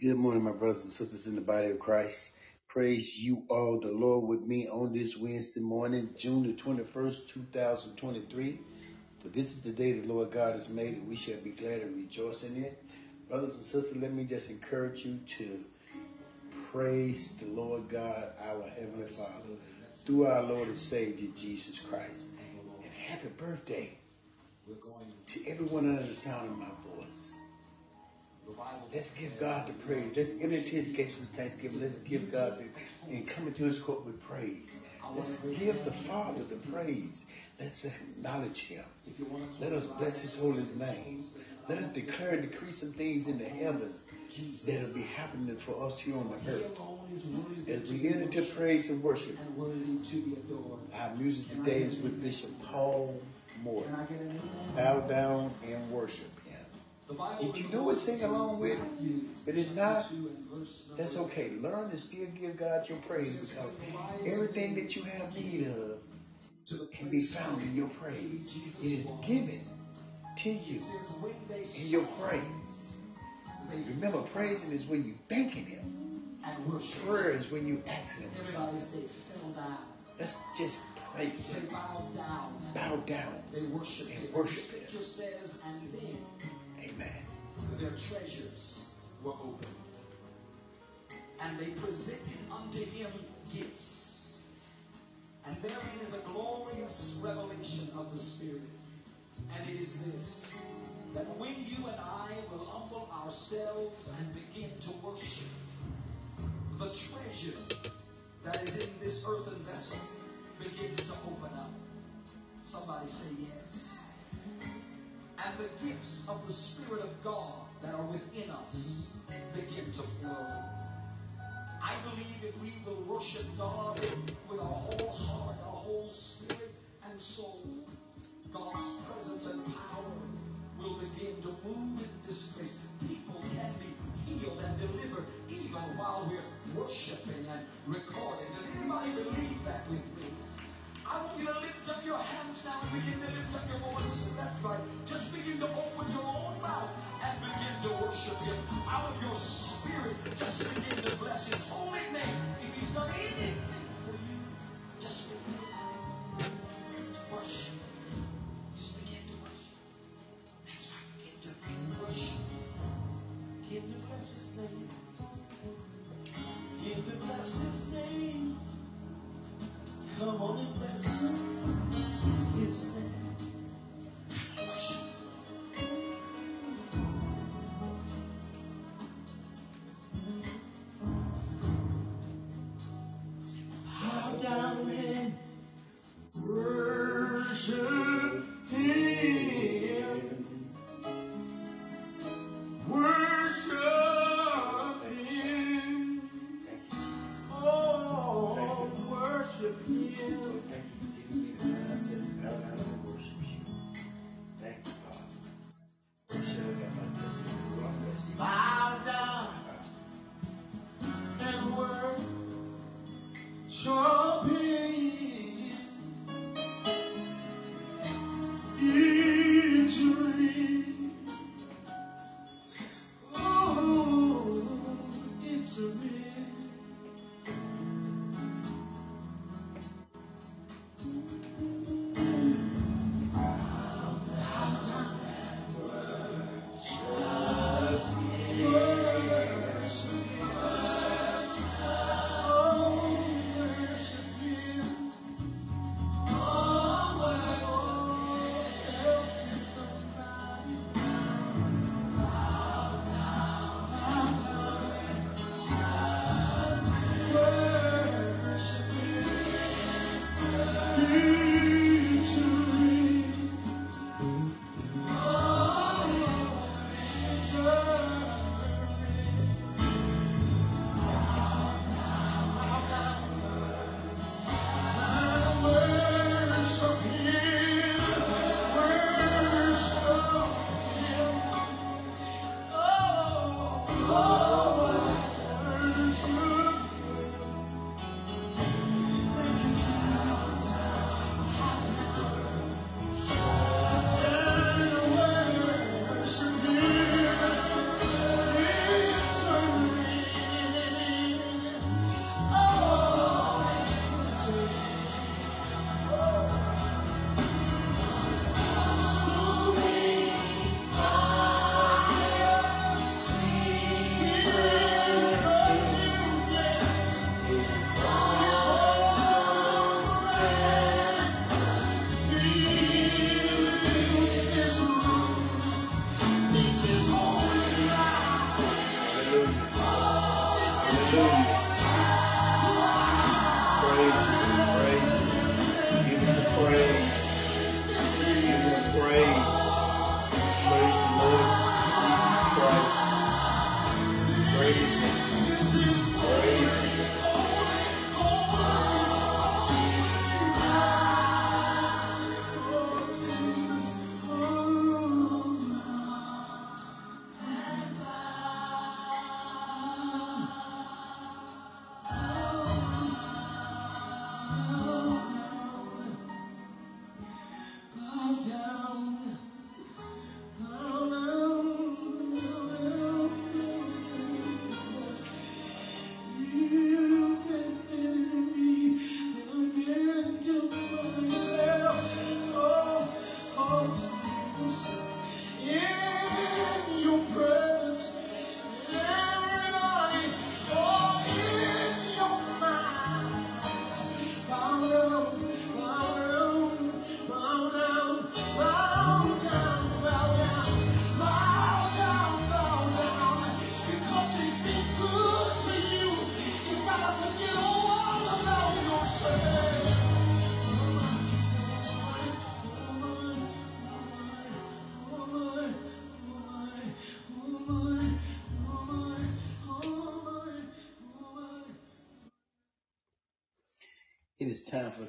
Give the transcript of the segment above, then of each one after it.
Good morning, my brothers and sisters in the body of Christ. Praise you all, the Lord, with me on this Wednesday morning, June the 21st, 2023. For this is the day the Lord God has made, and we shall be glad and rejoice in it. Brothers and sisters, let me just encourage you to praise the Lord God, our Heavenly Father, through our Lord and Savior, Jesus Christ. And happy birthday to everyone under the sound of my voice. Let's give God the praise. Let's enter into his gates with thanksgiving. Let's give God the, and come into his court with praise. Let's give the Father the praise. Let's acknowledge him. Let us bless his holy name. Let us declare and decree some things in the heaven that'll be happening for us here on the earth. As we enter into praise and worship, our music today is with Bishop Paul Moore. Bow down and worship. If you know it, sing along with it. But if not, that's okay. Learn to still give God your praise because everything that you have need of can be found in your praise. It is given to you in your praise. Remember, praising is when you're thanking Him. Prayer is when you asking Him. Let's just praise Him. Bow down and worship Him. Their treasures were opened. And they presented unto him gifts. And therein is a glorious revelation of the Spirit. And it is this that when you and I will humble ourselves and begin to worship, the treasure that is in this earthen vessel begins to open up. The gifts of the Spirit of God that are within us mm-hmm. begin to flow. I believe if we will worship God with our whole heart, our whole spirit and soul, God's presence and power will begin to move in this place. People can be healed and delivered even while we're worshiping and recording. Does anybody believe that with me? I want you to lift up your hands now and begin to lift up your voices. That's right. Just begin to open your own mouth and begin to worship Him. Out of your spirit, just begin to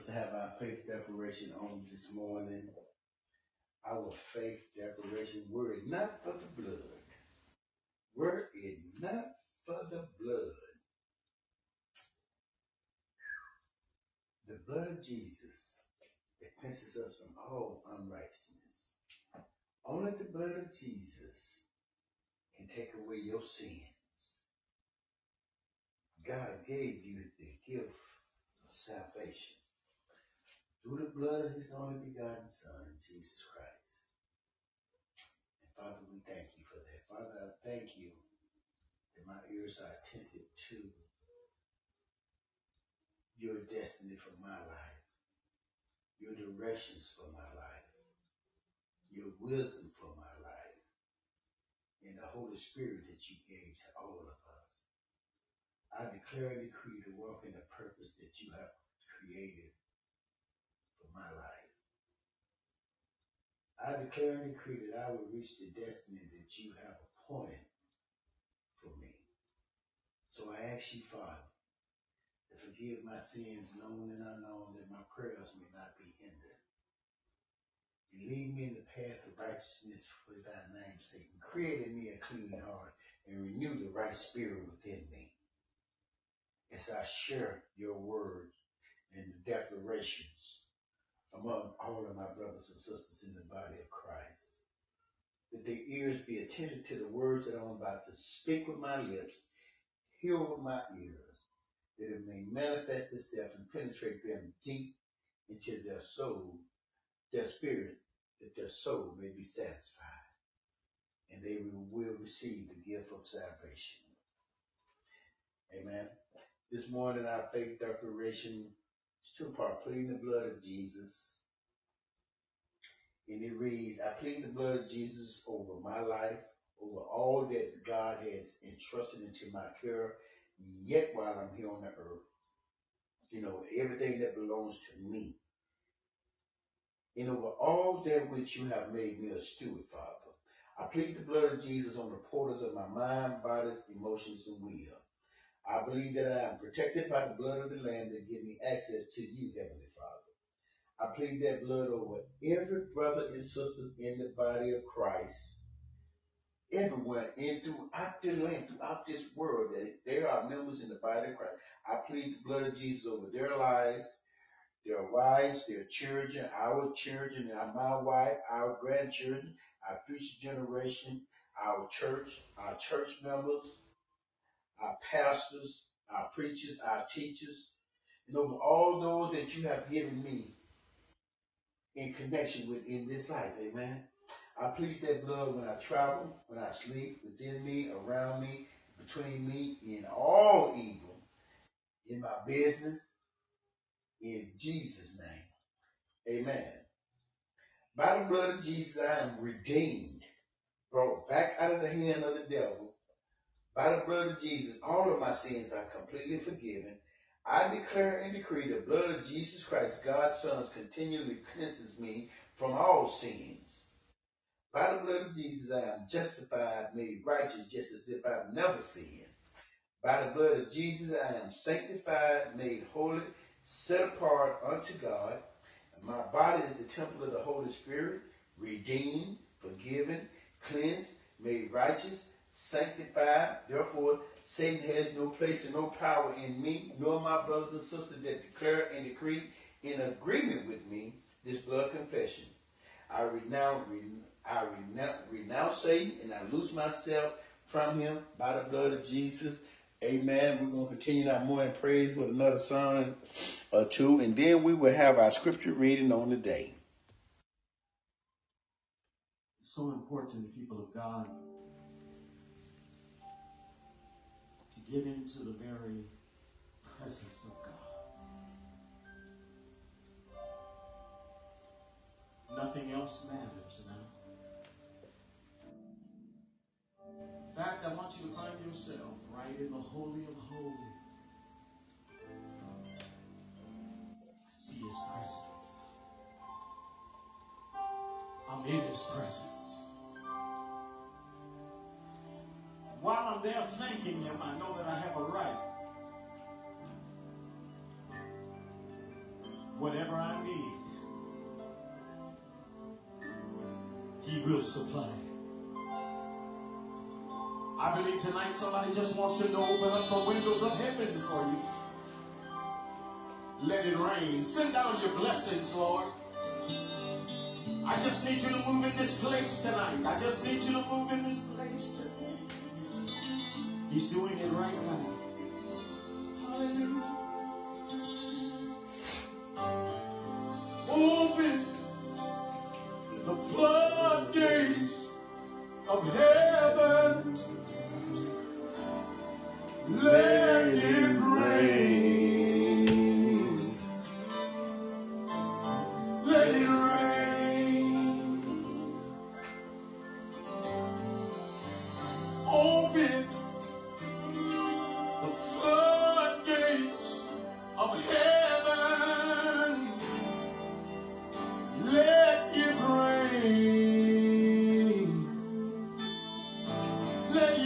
to have our faith declaration on this morning. Our faith declaration, were it not for the blood, were it not for the blood, the blood of Jesus that cleanses us from all unrighteousness. Only the blood of Jesus can take away your sins. God gave you the gift of salvation through the blood of his only begotten Son, Jesus Christ. And Father, we thank you for that. Father, I thank you that my ears are attentive to your destiny for my life, your directions for my life, your wisdom for my life, and the Holy Spirit that you gave to all of us. I declare and decree to walk in the purpose that you have created for my life. I declare and decree that I will reach the destiny that you have appointed for me. So I ask you, Father, to forgive my sins known and unknown, that my prayers may not be hindered. And lead me in the path of righteousness for thy name's sake. And create in me a clean heart and renew the right spirit within me as I share your words and the declarations among all of my brothers and sisters in the body of Christ. That their ears be attentive to the words that I'm about to speak with my lips, hear with my ears, that it may manifest itself and penetrate them deep into their soul, their spirit, that their soul may be satisfied and they will receive the gift of salvation. Amen. This morning, our faith declaration is two part, pleading the blood of Jesus. And it reads, I plead the blood of Jesus over my life, over all that God has entrusted into my care, yet while I'm here on the earth. You know, everything that belongs to me. And over all that which you have made me a steward, Father. I plead the blood of Jesus on the portals of my mind, body, emotions, and will. I believe that I am protected by the blood of the Lamb that give me access to you, Heavenly Father. I plead that blood over every brother and sister in the body of Christ, everywhere in throughout the land, throughout this world, that there are members in the body of Christ. I plead the blood of Jesus over their lives, their wives, their children, our children, my wife, our grandchildren, our future generation, our church, our church members, our pastors, our preachers, our teachers, and over all those that you have given me in connection with in this life. Amen. I plead that blood when I travel, when I sleep, within me, around me, between me, in all evil, in my business, in Jesus' name. Amen. By the blood of Jesus, I am redeemed, brought back out of the hand of the devil, by the blood of Jesus, all of my sins are completely forgiven. I declare and decree the blood of Jesus Christ, God's Son, continually cleanses me from all sins. By the blood of Jesus, I am justified, made righteous, just as if I've never sinned. By the blood of Jesus, I am sanctified, made holy, set apart unto God. My body is the temple of the Holy Spirit, redeemed, forgiven, cleansed, made righteous, sanctified. Therefore, Satan has no place and no power in me, nor my brothers and sisters that declare and decree in agreement with me this blood confession. I renounce, I renounce, renounce Satan and I lose myself from him by the blood of Jesus. Amen. We're going to continue our morning praise with another song or two, and then we will have our scripture reading on the day. So important, people of God, Give him to the very presence of God. Nothing else matters now. In fact, I want you to find yourself right in the Holy of Holies. I See his presence. I'm in his presence. While I'm there thanking Him, I know that I have a right. Whatever I need, He will supply. I believe tonight somebody just wants to open up the windows of heaven for you. Let it rain. Send down your blessings, Lord. I just need you to move in this place tonight. I just need you to move in this place tonight. He's doing it right now. Hallelujah. Open the floodgates of heaven. Let it Let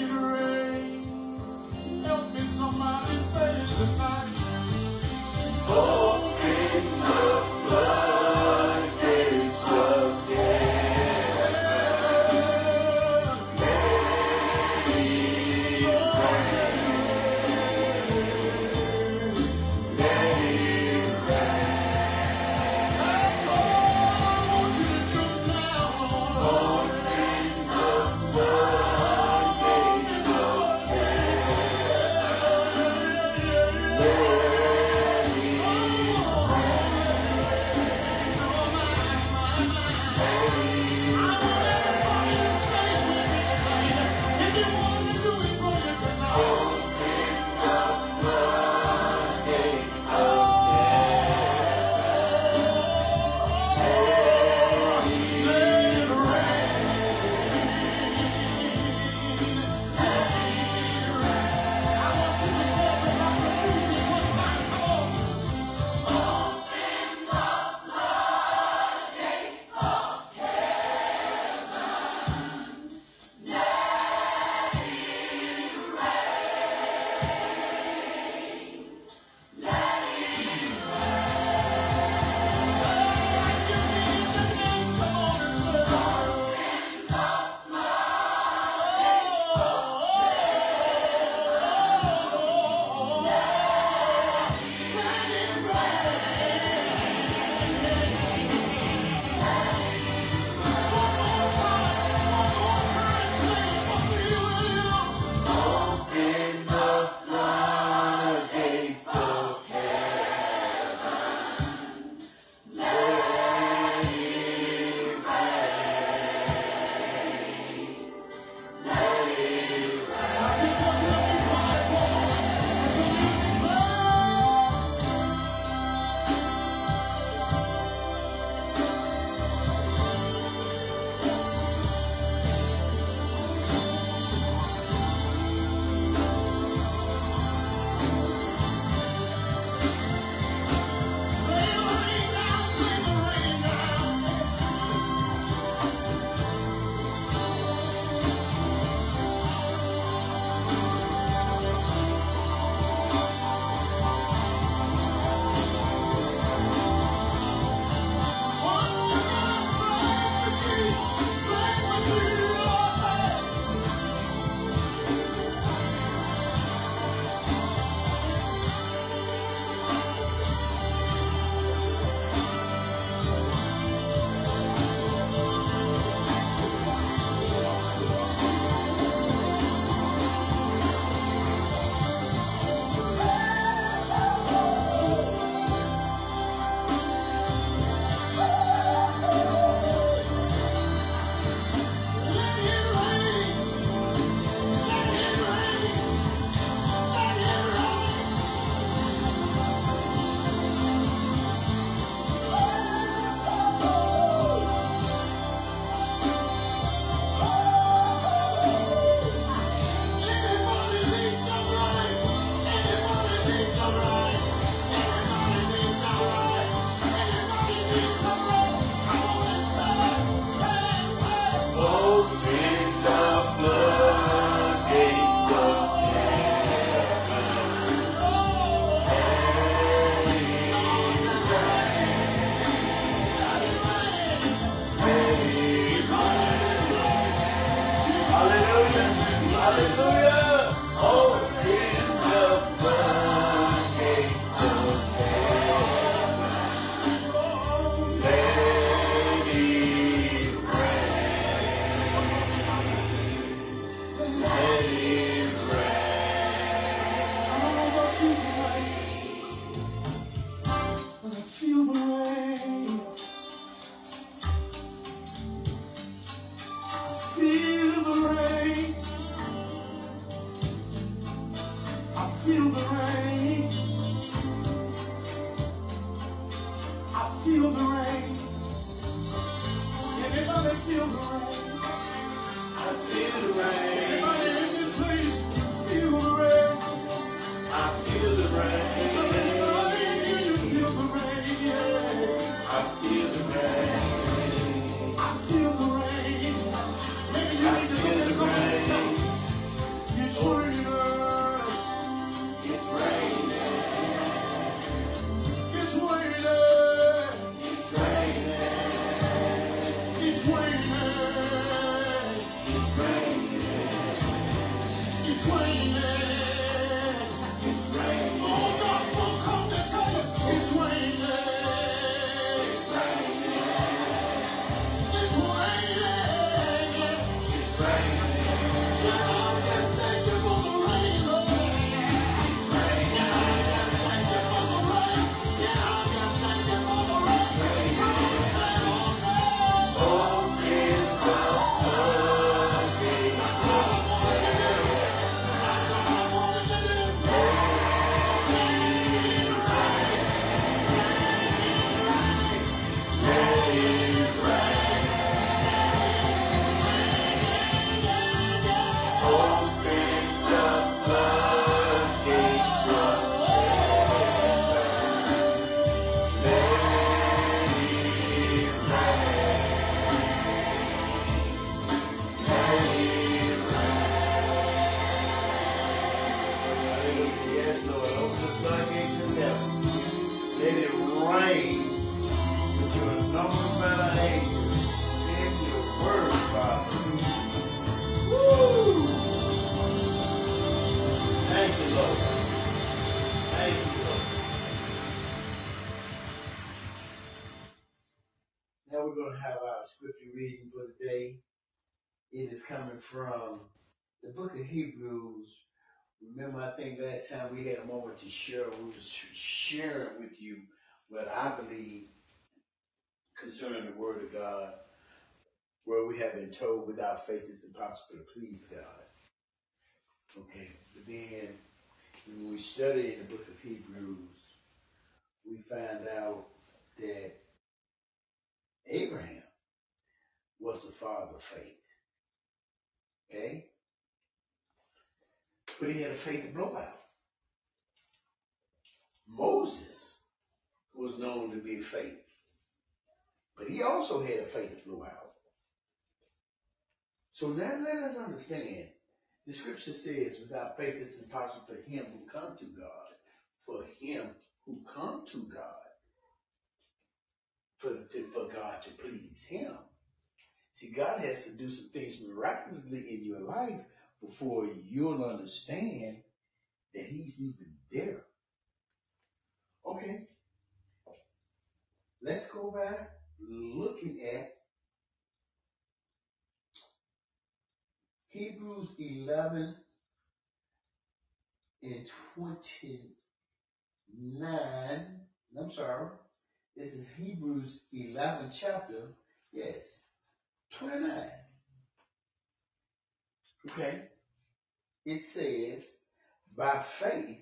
from the book of Hebrews. Remember, I think last time we had a moment to share, we were sharing with you what I believe concerning the Word of God, where we have been told without faith it's impossible to please God. Okay, but then when we study in the book of Hebrews, we find out that Abraham was the father of faith. Okay? But he had a faith blowout. Moses was known to be faith. But he also had a faith blowout. So now let us understand. The scripture says, without faith it's impossible for him who come to God. For him who come to God. For, for God to please him. See, God has to do some things miraculously in your life before you'll understand that He's even there. Okay. Let's go back looking at Hebrews 11 and 29. I'm sorry. This is Hebrews 11 chapter. Yes. 29. Okay? It says, by faith,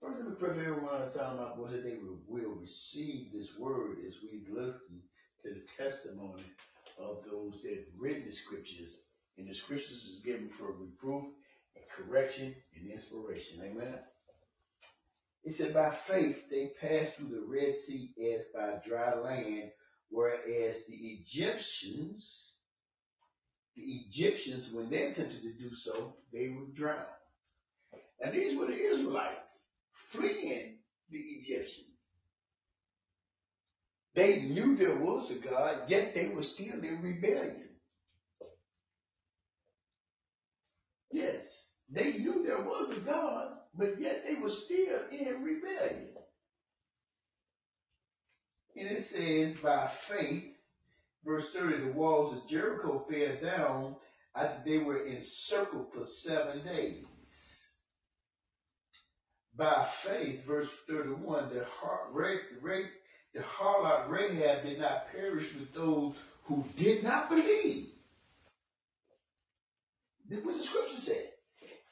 first let me pray for everyone on sound my voice that they will, receive this word as we listen to the testimony of those that written the scriptures. And the scriptures is given for reproof and correction and inspiration. Amen. It said, by faith they passed through the Red Sea as by dry land Whereas the Egyptians, the Egyptians, when they attempted to do so, they would drown. And these were the Israelites fleeing the Egyptians. They knew there was a God, yet they were still in rebellion. Yes, they knew there was a God, but yet they were still in rebellion. And it says, by faith, verse 30, the walls of Jericho fell down after they were encircled for seven days. By faith, verse 31, the, the harlot Rahab did not perish with those who did not believe. This is what the scripture said.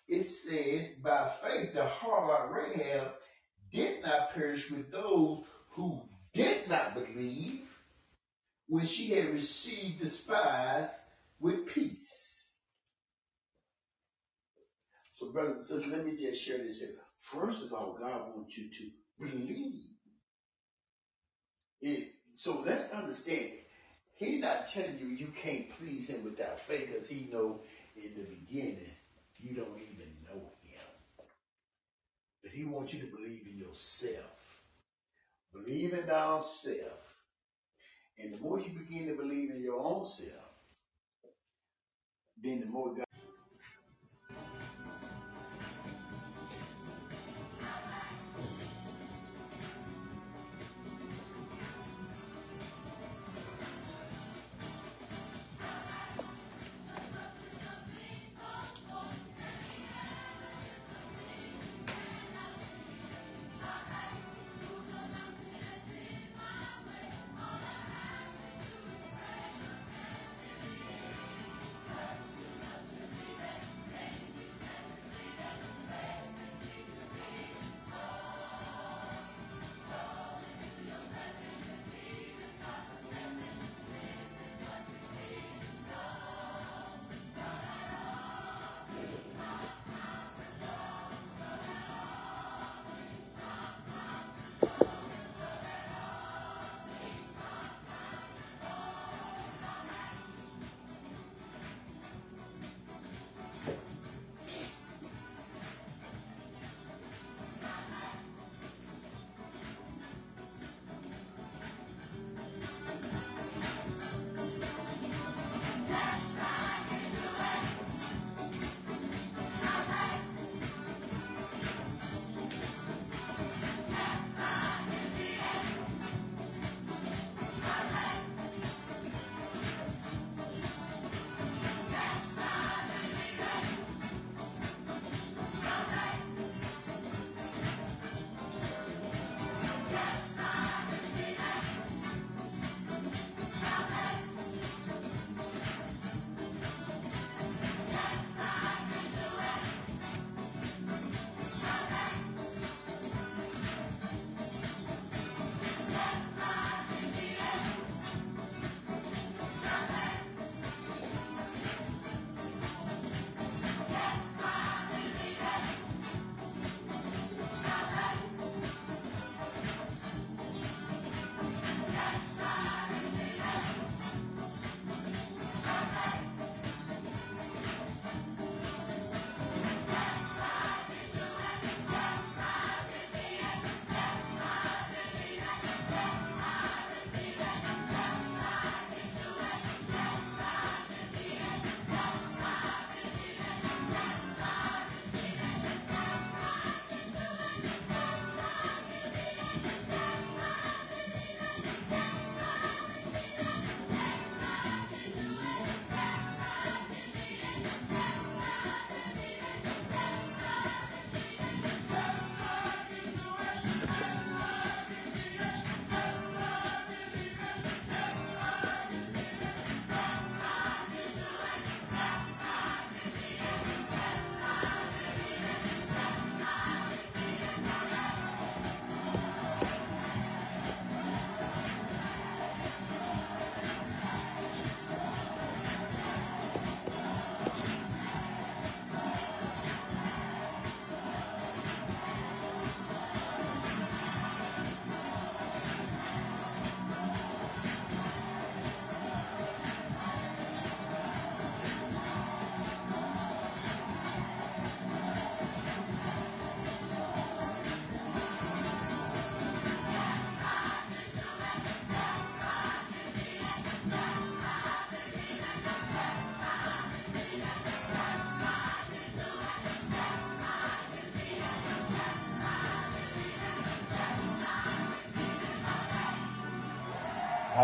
It says, by faith, the harlot Rahab did not perish with those who did not believe when she had received the spies with peace. So, brothers and sisters, let me just share this here. First of all, God wants you to believe. It, so let's understand. He's not telling you you can't please him without faith because he know in the beginning you don't even know him. But he wants you to believe in yourself. Believe in thyself. And the more you begin to believe in your own self, then the more God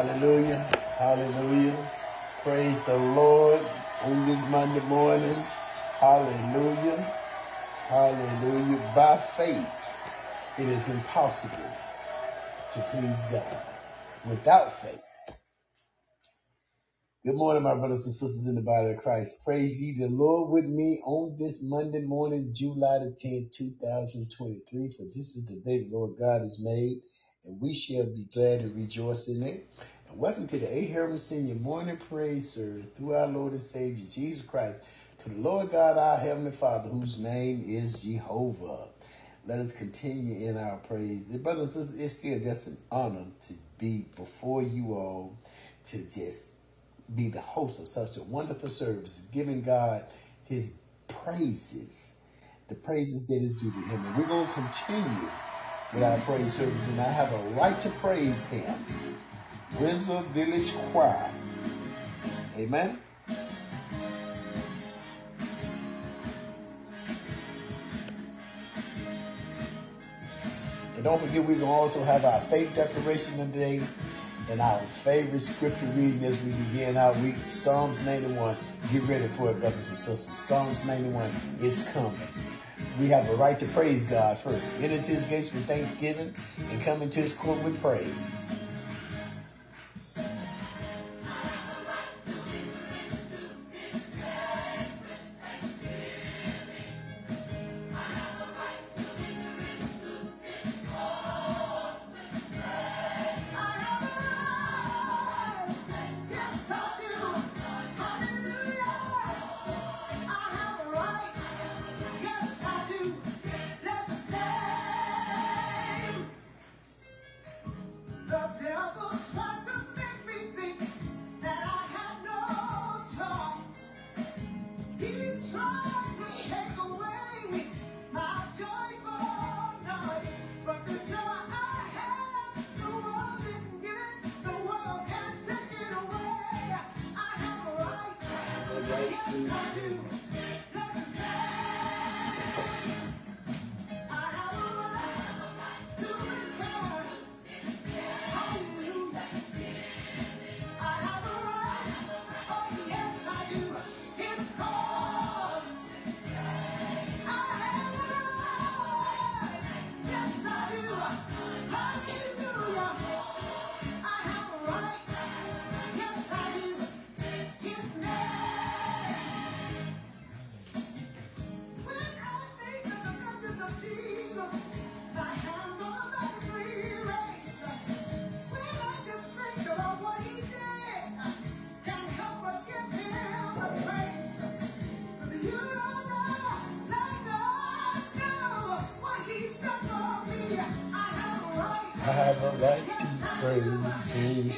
Hallelujah. Hallelujah. Praise the Lord on this Monday morning. Hallelujah. Hallelujah. By faith, it is impossible to please God. Without faith. Good morning, my brothers and sisters in the body of Christ. Praise ye the Lord with me on this Monday morning, July the 10th, 2023. For this is the day the Lord God has made and we shall be glad and rejoice in it. Welcome to the A. Herman Senior Morning Praise Service through our Lord and Savior Jesus Christ. To the Lord God, our Heavenly Father, whose name is Jehovah. Let us continue in our praise. Brothers and sisters, it's still just an honor to be before you all to just be the host of such a wonderful service, giving God his praises, the praises that is due to him. And we're going to continue with our praise service, and I have a right to praise him. Windsor Village Choir. Amen. And don't forget, we can also have our faith declaration today and our favorite scripture reading as we begin our week, Psalms 91. Get ready for it, brothers and sisters. Psalms 91 is coming. We have a right to praise God first. Enter into his gates with thanksgiving and come into his court with praise. like crazy.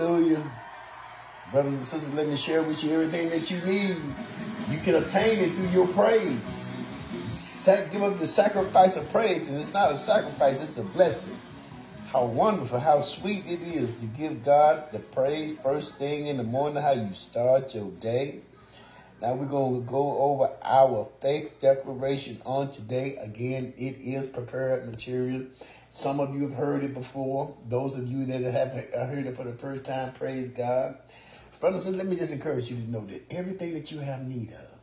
Hallelujah. Brothers and sisters, let me share with you everything that you need. You can obtain it through your praise. Give up the sacrifice of praise, and it's not a sacrifice, it's a blessing. How wonderful, how sweet it is to give God the praise first thing in the morning, how you start your day. Now we're going to go over our faith declaration on today. Again, it is prepared material. Some of you have heard it before. Those of you that have uh, heard it for the first time, praise God. Brothers, let me just encourage you to know that everything that you have need of,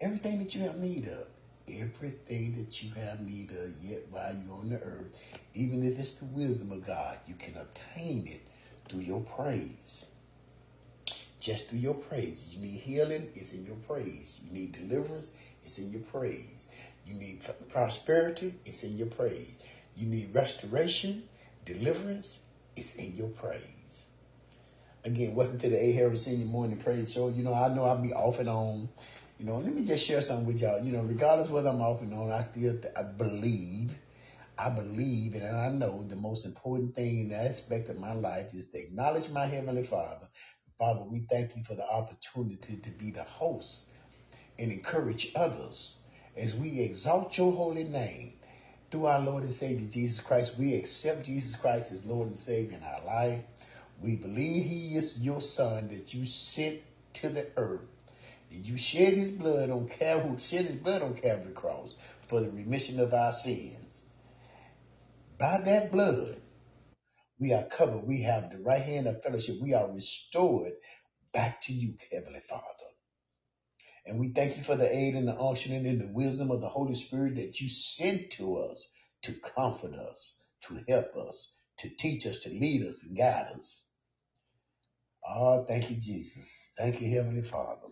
everything that you have need of, everything that you have need of yet while you're on the earth, even if it's the wisdom of God, you can obtain it through your praise. Just through your praise. You need healing, it's in your praise. You need deliverance, it's in your praise. You need prosperity, it's in your praise. You need restoration, deliverance, it's in your praise. Again, welcome to the A. Harris Senior Morning Praise Show. You know, I know I'll be off and on you know, let me just share something with y'all. You know, regardless whether I'm off and on, I still I believe, I believe, and I know the most important thing in that aspect of my life is to acknowledge my Heavenly Father. Father, we thank you for the opportunity to be the host and encourage others as we exalt your holy name through our Lord and Savior Jesus Christ. We accept Jesus Christ as Lord and Savior in our life. We believe he is your son that you sent to the earth you shed his blood on Calvary, shed his blood on Calvary cross for the remission of our sins. By that blood, we are covered. We have the right hand of fellowship. We are restored back to you, Heavenly Father. And we thank you for the aid and the unctioning and the wisdom of the Holy Spirit that you sent to us to comfort us, to help us, to teach us, to lead us and guide us. Oh, thank you, Jesus. Thank you, Heavenly Father.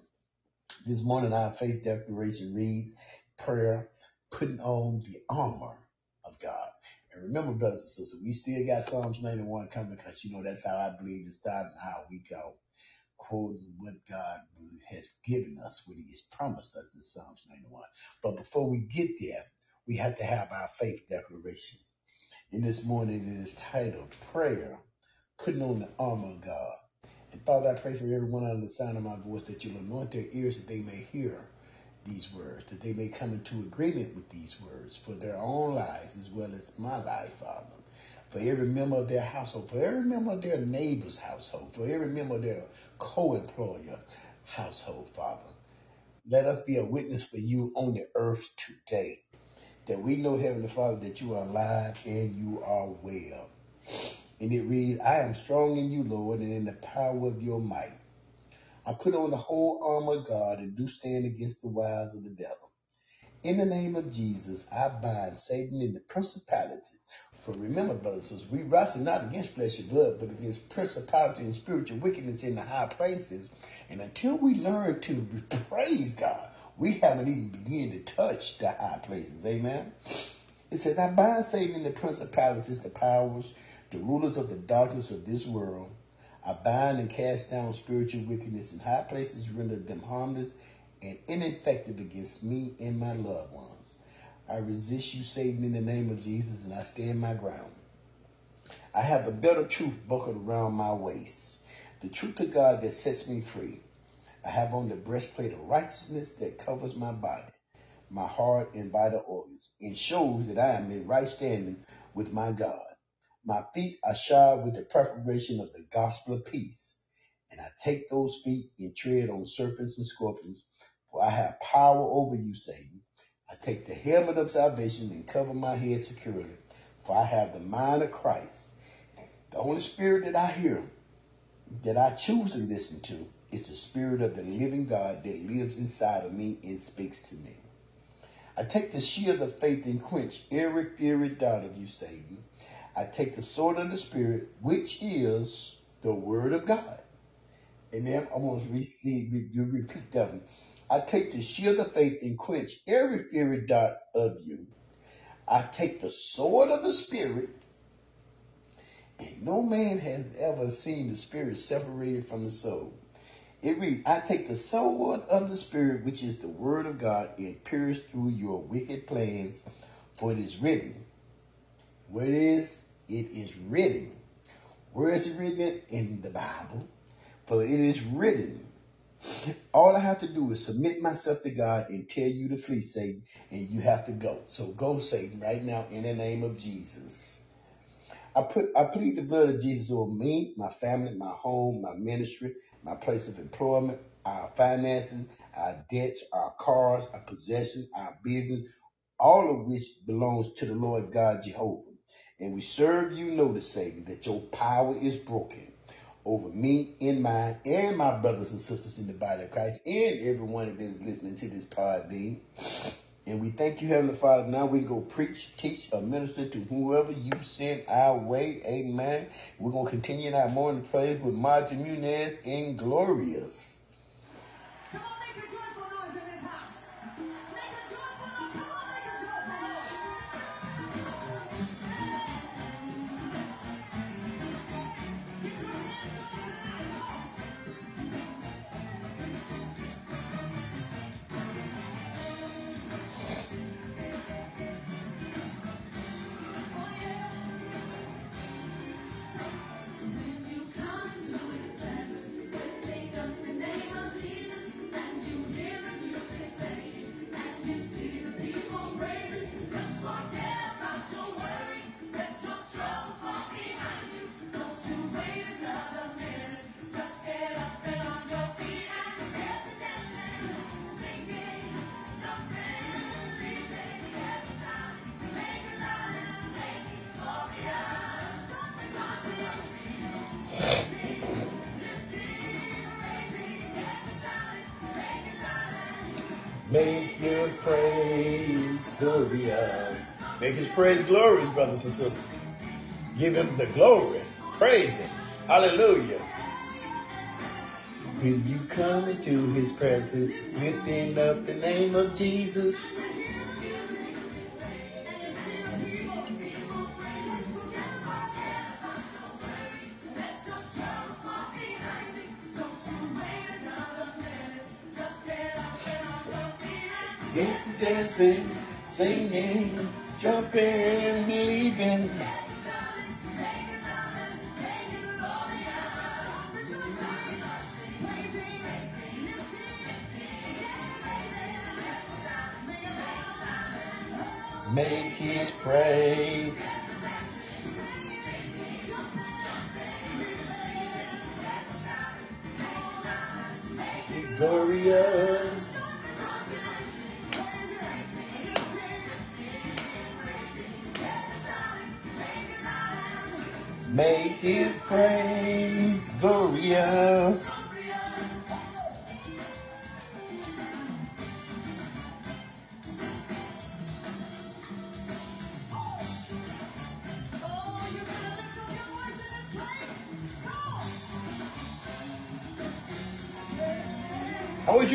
This morning, our faith declaration reads prayer, putting on the armor of God. And remember, brothers and sisters, we still got Psalms 91 coming because you know that's how I believe to start and how we go, quoting what God has given us, what He has promised us in Psalms 91. But before we get there, we have to have our faith declaration. And this morning, it is titled Prayer, Putting on the Armor of God. And Father, I pray for everyone under the sound of my voice that you'll anoint their ears that they may hear these words, that they may come into agreement with these words for their own lives as well as my life, Father. For every member of their household, for every member of their neighbor's household, for every member of their co-employer household, Father. Let us be a witness for you on the earth today. That we know, Heavenly Father, that you are alive and you are well. And it reads, I am strong in you, Lord, and in the power of your might. I put on the whole armor of God and do stand against the wiles of the devil. In the name of Jesus, I bind Satan and the principality. For remember, brothers and sisters, we wrestle not against flesh and blood, but against principality and spiritual wickedness in the high places. And until we learn to praise God, we haven't even begun to touch the high places. Amen. It says, I bind Satan and the principalities, the powers, the rulers of the darkness of this world. I bind and cast down spiritual wickedness in high places, render them harmless and ineffective against me and my loved ones. I resist you, Satan, in the name of Jesus, and I stand my ground. I have a of truth buckled around my waist, the truth of God that sets me free. I have on the breastplate of righteousness that covers my body, my heart, and vital organs, and shows that I am in right standing with my God. My feet are shod with the preparation of the gospel of peace. And I take those feet and tread on serpents and scorpions, for I have power over you, Satan. I take the helmet of salvation and cover my head securely, for I have the mind of Christ. The only Spirit that I hear, that I choose to listen to, is the Spirit of the living God that lives inside of me and speaks to me. I take the shield of faith and quench every fiery dart of you, Satan. I take the sword of the Spirit, which is the Word of God. And then I'm going to repeat, repeat that one. I take the shield of faith and quench every fiery dart of you. I take the sword of the Spirit, and no man has ever seen the Spirit separated from the soul. It reads, I take the sword of the Spirit, which is the Word of God, and pierce through your wicked plans, for it is written. What it is? It is written. Where is it written? In the Bible. For it is written. All I have to do is submit myself to God and tell you to flee, Satan, and you have to go. So go, Satan, right now in the name of Jesus. I put I plead the blood of Jesus over me, my family, my home, my ministry, my place of employment, our finances, our debts, our cars, our possessions, our business, all of which belongs to the Lord God Jehovah. And we serve you notice, Satan, that your power is broken over me and mine and my brothers and sisters in the body of Christ and everyone that is listening to this Podbean. And we thank you, Heavenly Father. Now we go preach, teach, or minister to whoever you send our way. Amen. We're going to continue in our morning praise with Martha Munizzi and Glorious. Glorious. Uh, make his praise glorious, brothers and sisters. Give him the glory. Praise him. Hallelujah. When you come into his presence, lifting up the name of Jesus. Glorious. Make his praise glorious.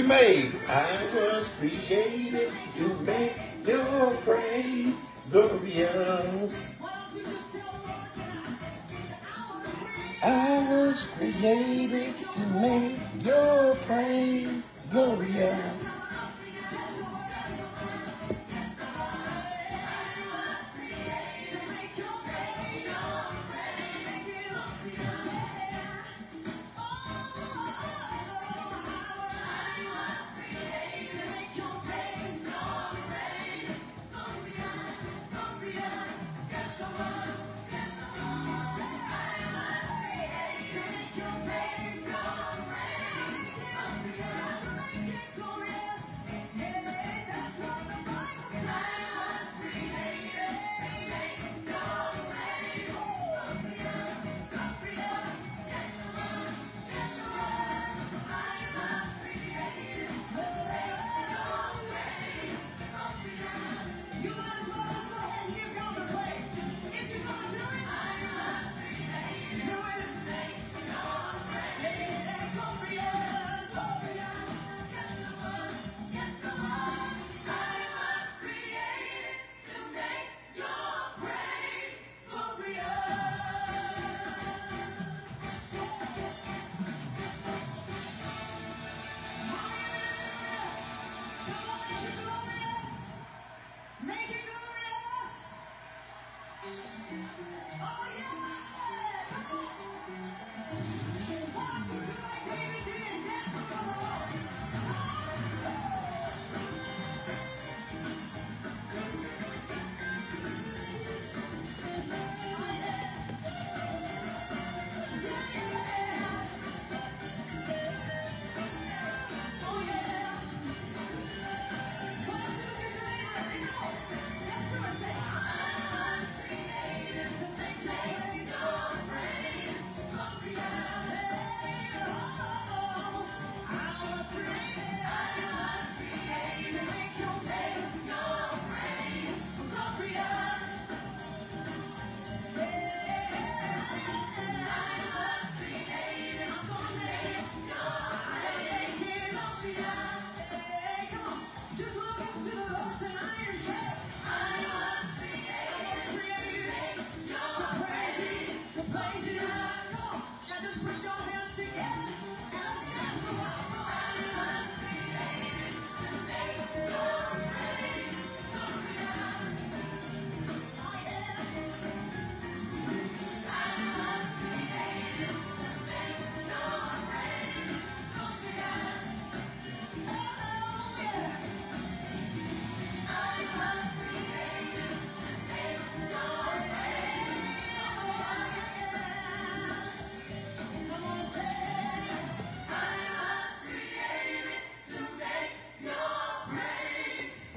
Made? I was created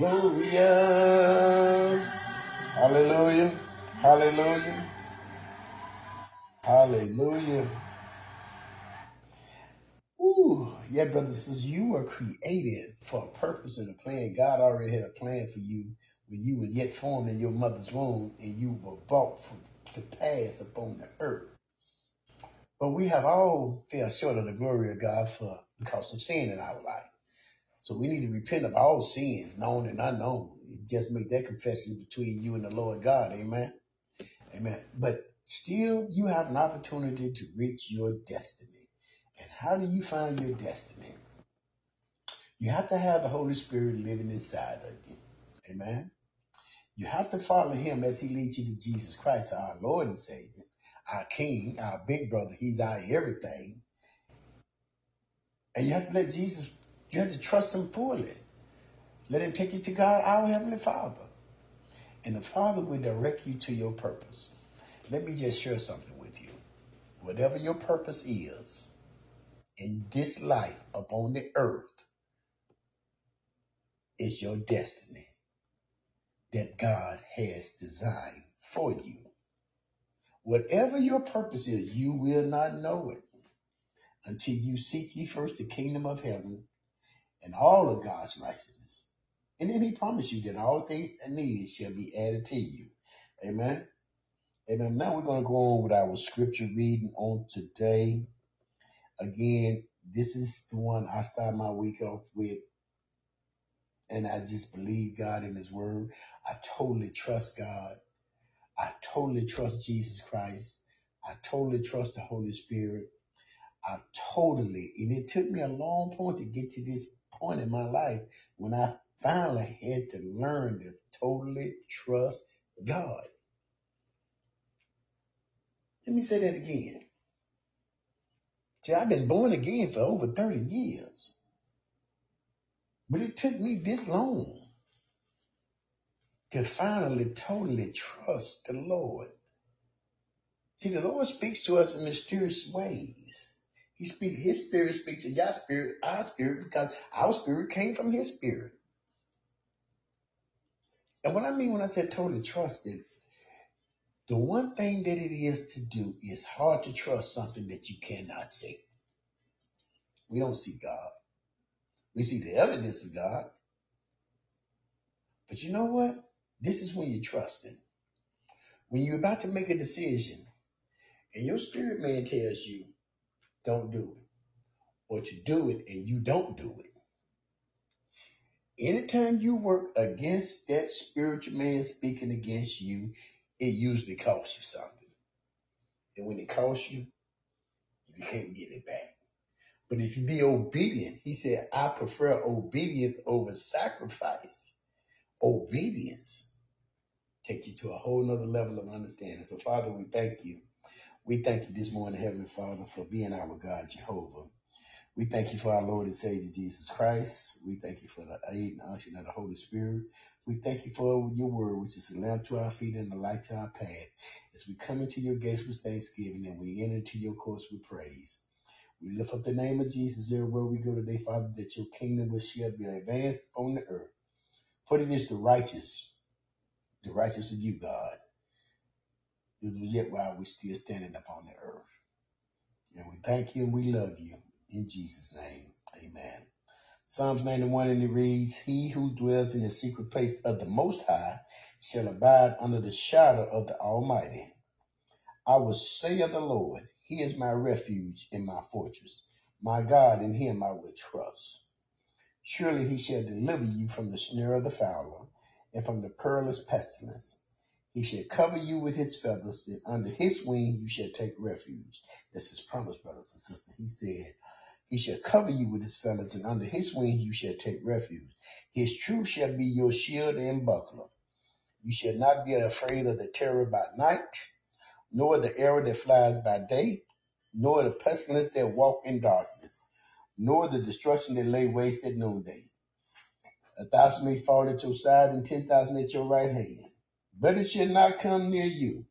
glorious. Hallelujah. Hallelujah. Hallelujah. Ooh, yeah, brothers sisters, you were created for a purpose and a plan. God already had a plan for you when you were yet formed in your mother's womb and you were brought to pass upon the earth. But we have all fell short of the glory of God for because of sin in our life. So we need to repent of all sins, known and unknown. Just make that confession between you and the Lord God. Amen. Amen. But still, you have an opportunity to reach your destiny. And how do you find your destiny? You have to have the Holy Spirit living inside of you. Amen. You have to follow him as he leads you to Jesus Christ, our Lord and Savior, our King, our big brother. He's our everything. And you have to let Jesus, you have to trust him fully. Let him take you to God, our Heavenly Father. And the Father will direct you to your purpose. Let me just share something with you. Whatever your purpose is in this life upon the earth is your destiny that God has designed for you. Whatever your purpose is, you will not know it until you seek ye first the kingdom of heaven and all of God's righteousness. And then he promised you that all things needed shall be added to you. Amen. Amen. Now we're going to go on with our scripture reading on today. Again, this is the one I start my week off with. And I just believe God in his word. I totally trust God. I totally trust Jesus Christ. I totally trust the Holy Spirit. I totally, and it took me a long point to get to this point in my life when I finally had to learn to totally trust God. Let me say that again. See, I've been born again for over 30 years. But it took me this long to finally totally trust the Lord. See, the Lord speaks to us in mysterious ways. He speak, His spirit speaks to your spirit, our spirit, because our spirit came from His spirit. And what I mean when I said totally trust it, the one thing that it is to do is hard to trust something that you cannot see. We don't see God. We see the evidence of God. But you know what? This is when you trust Him. When you're about to make a decision and your spirit man tells you, don't do it, or you do it and you don't do it. Anytime you work against that spiritual man speaking against you, it usually costs you something. And when it costs you, you can't get it back. But if you be obedient, he said, I prefer obedience over sacrifice. Obedience take you to a whole nother level of understanding. So Father, we thank you. We thank you this morning, Heavenly Father, for being our God, Jehovah. We thank you for our Lord and Savior Jesus Christ. We thank you for the aid and unction of the Holy Spirit. We thank you for your word, which is a lamp to our feet and a light to our path. As we come into your gates with thanksgiving and we enter into your courts with praise. We lift up the name of Jesus everywhere we go today, Father, that your kingdom will shall be advanced on the earth. For it is the righteous, the righteous of you, God, it was yet while we're still standing upon the earth. And we thank you and we love you. In Jesus' name, amen. Psalms 91 and it reads, He who dwells in the secret place of the Most High shall abide under the shadow of the Almighty. I will say of the Lord, He is my refuge and my fortress. My God, in Him I will trust. Surely He shall deliver you from the snare of the fowler and from the perilous pestilence. He shall cover you with his feathers, and under his wing you shall take refuge. That's his promise, brothers and sisters. He said, He shall cover you with his feathers, and under his wing you shall take refuge. His truth shall be your shield and buckler. You shall not be afraid of the terror by night, nor the arrow that flies by day, nor the pestilence that walk in darkness, nor the destruction that lay waste at noonday. A thousand may fall at your side, and ten thousand at your right hand but it shall not come near you.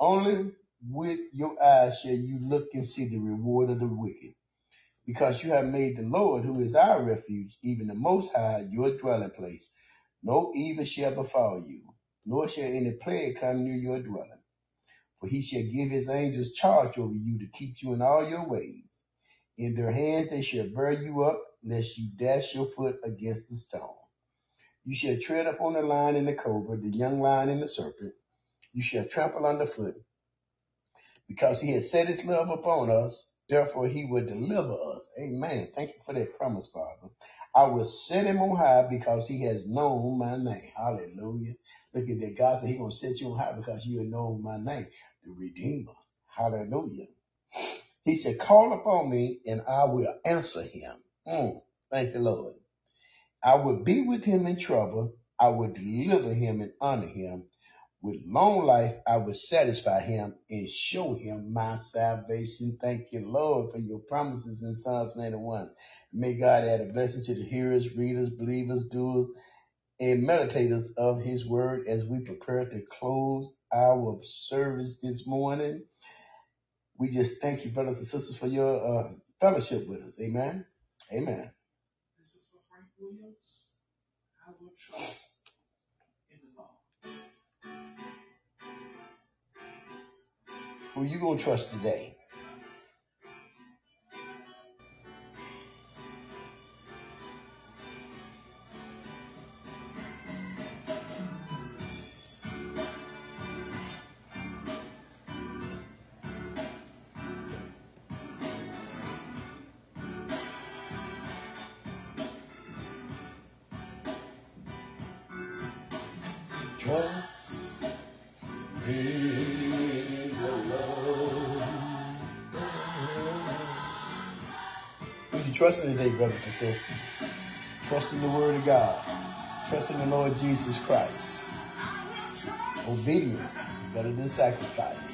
Only with your eyes shall you look and see the reward of the wicked. Because you have made the Lord, who is our refuge, even the Most High, your dwelling place. No evil shall befall you, nor shall any plague come near your dwelling. For he shall give his angels charge over you to keep you in all your ways. In their hands they shall bear you up, lest you dash your foot against a stone. You shall tread upon the lion and the cobra, the young lion and the serpent. You shall trample underfoot. Because he has set his love upon us, therefore he will deliver us. Amen. Thank you for that promise, Father. I will set him on high because he has known my name. Hallelujah. Look at that. God said He's going to set you on high because you have known my name, the Redeemer. Hallelujah. He said, call upon me and I will answer him. Mm, thank the Lord. I will be with him in trouble. I will deliver him and honor him. With long life, I will satisfy him and show him my salvation. Thank you, Lord, for your promises in Psalms 91. May God add a blessing to the hearers, readers, believers, doers, and meditators of his word as we prepare to close our service this morning. We just thank you, brothers and sisters, for your uh, fellowship with us. Amen. Amen. This is for Frank Williams. I will trust in the Lord. Who you gonna trust today? Trusting today, brothers and sisters? Trust in the Word of God. Trust in the Lord Jesus Christ. Obedience better than sacrifice.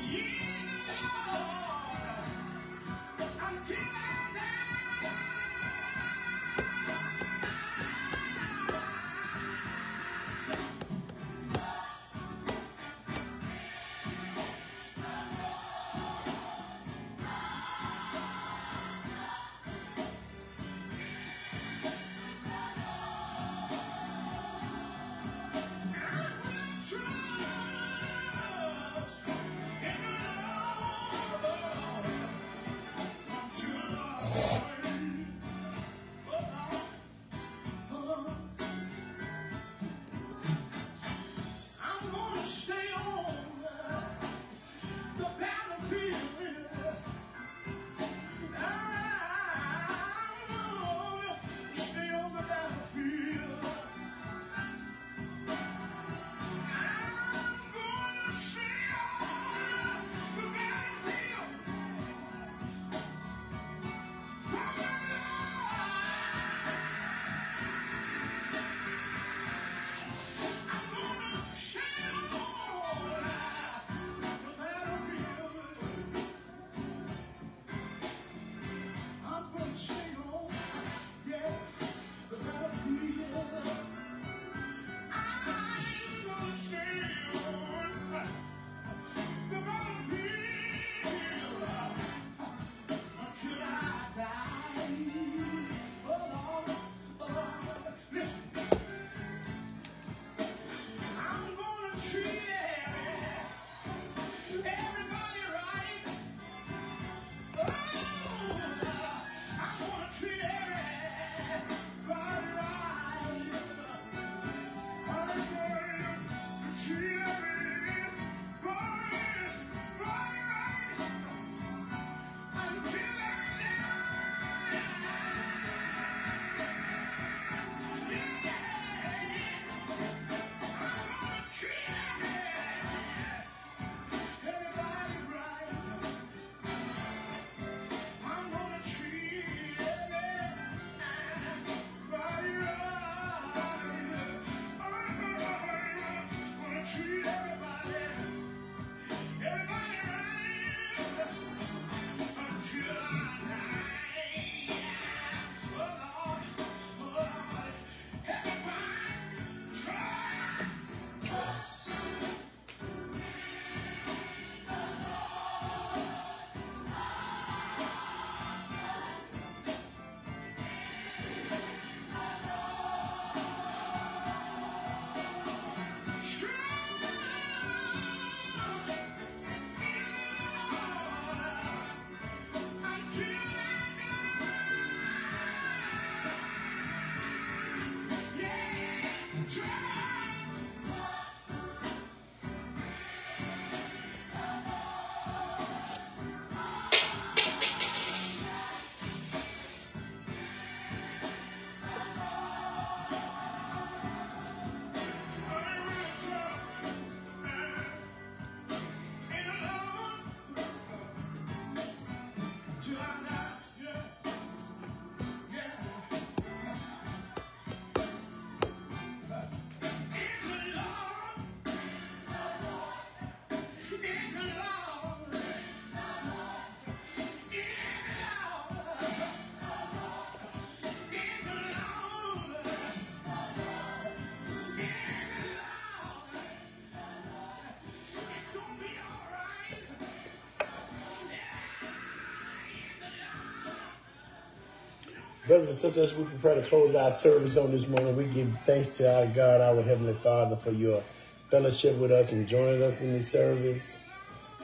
Brothers and sisters, we prepare to close our service on this morning. We give thanks to our God, our Heavenly Father, for your fellowship with us and joining us in this service.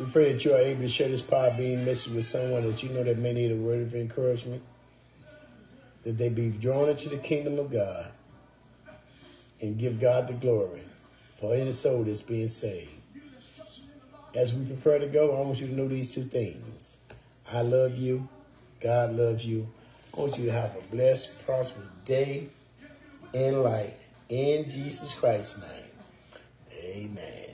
We pray that you are able to share this Podbean message with someone that you know that may need a word of encouragement, that they be drawn into the kingdom of God and give God the glory for any soul that's being saved. As we prepare to go, I want you to know these two things. I love you. God loves you. I want you to have a blessed, prosperous day in life. In Jesus Christ's name. Amen.